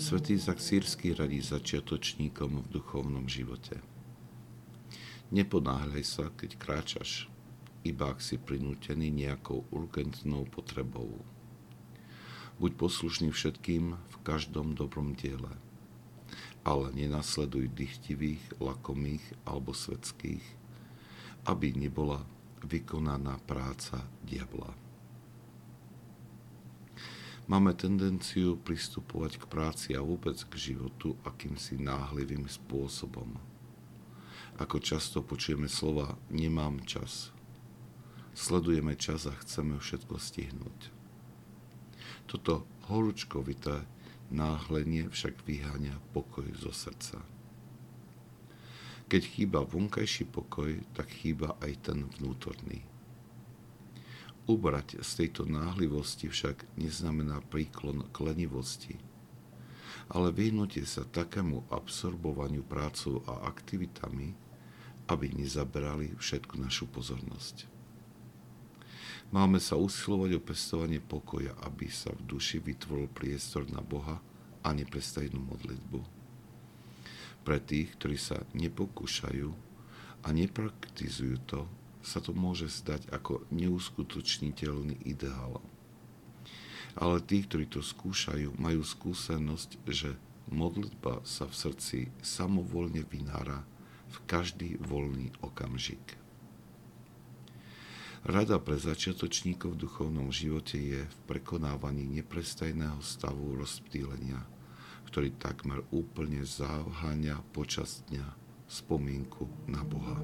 Svetý Zaksírsky radí začiatočníkom v duchovnom živote. Neponáhľaj sa, keď kráčaš, iba ak si prinútený nejakou urgentnou potrebou. Buď poslušný všetkým v každom dobrom diele, ale nenasleduj dychtivých, lakomých alebo svetských, aby nebola vykonaná práca diabla. Máme tendenciu pristupovať k práci a vôbec k životu akýmsi náhlivým spôsobom. Ako často počujeme slova nemám čas, Sledujeme čas a chceme všetko stihnúť. Toto horúčkovité náhlenie však vyháňa pokoj zo srdca. Keď chýba vonkajší pokoj, tak chýba aj ten vnútorný. Ubrať z tejto náhlivosti však neznamená príklon k lenivosti, ale vyhnutie sa takému absorbovaniu prácou a aktivitami, aby nezaberali všetku našu pozornosť. Máme sa usilovať o pestovanie pokoja, aby sa v duši vytvoril priestor na Boha a neprestajnú modlitbu. Pre tých, ktorí sa nepokúšajú a nepraktizujú to, sa to môže zdať ako neuskutočniteľný ideál. Ale tí, ktorí to skúšajú, majú skúsenosť, že modlitba sa v srdci samovolne vynára v každý voľný okamžik. Rada pre začiatočníkov v duchovnom živote je v prekonávaní neprestajného stavu rozptýlenia, ktorý takmer úplne zaháňa počas dňa spomienku na Boha.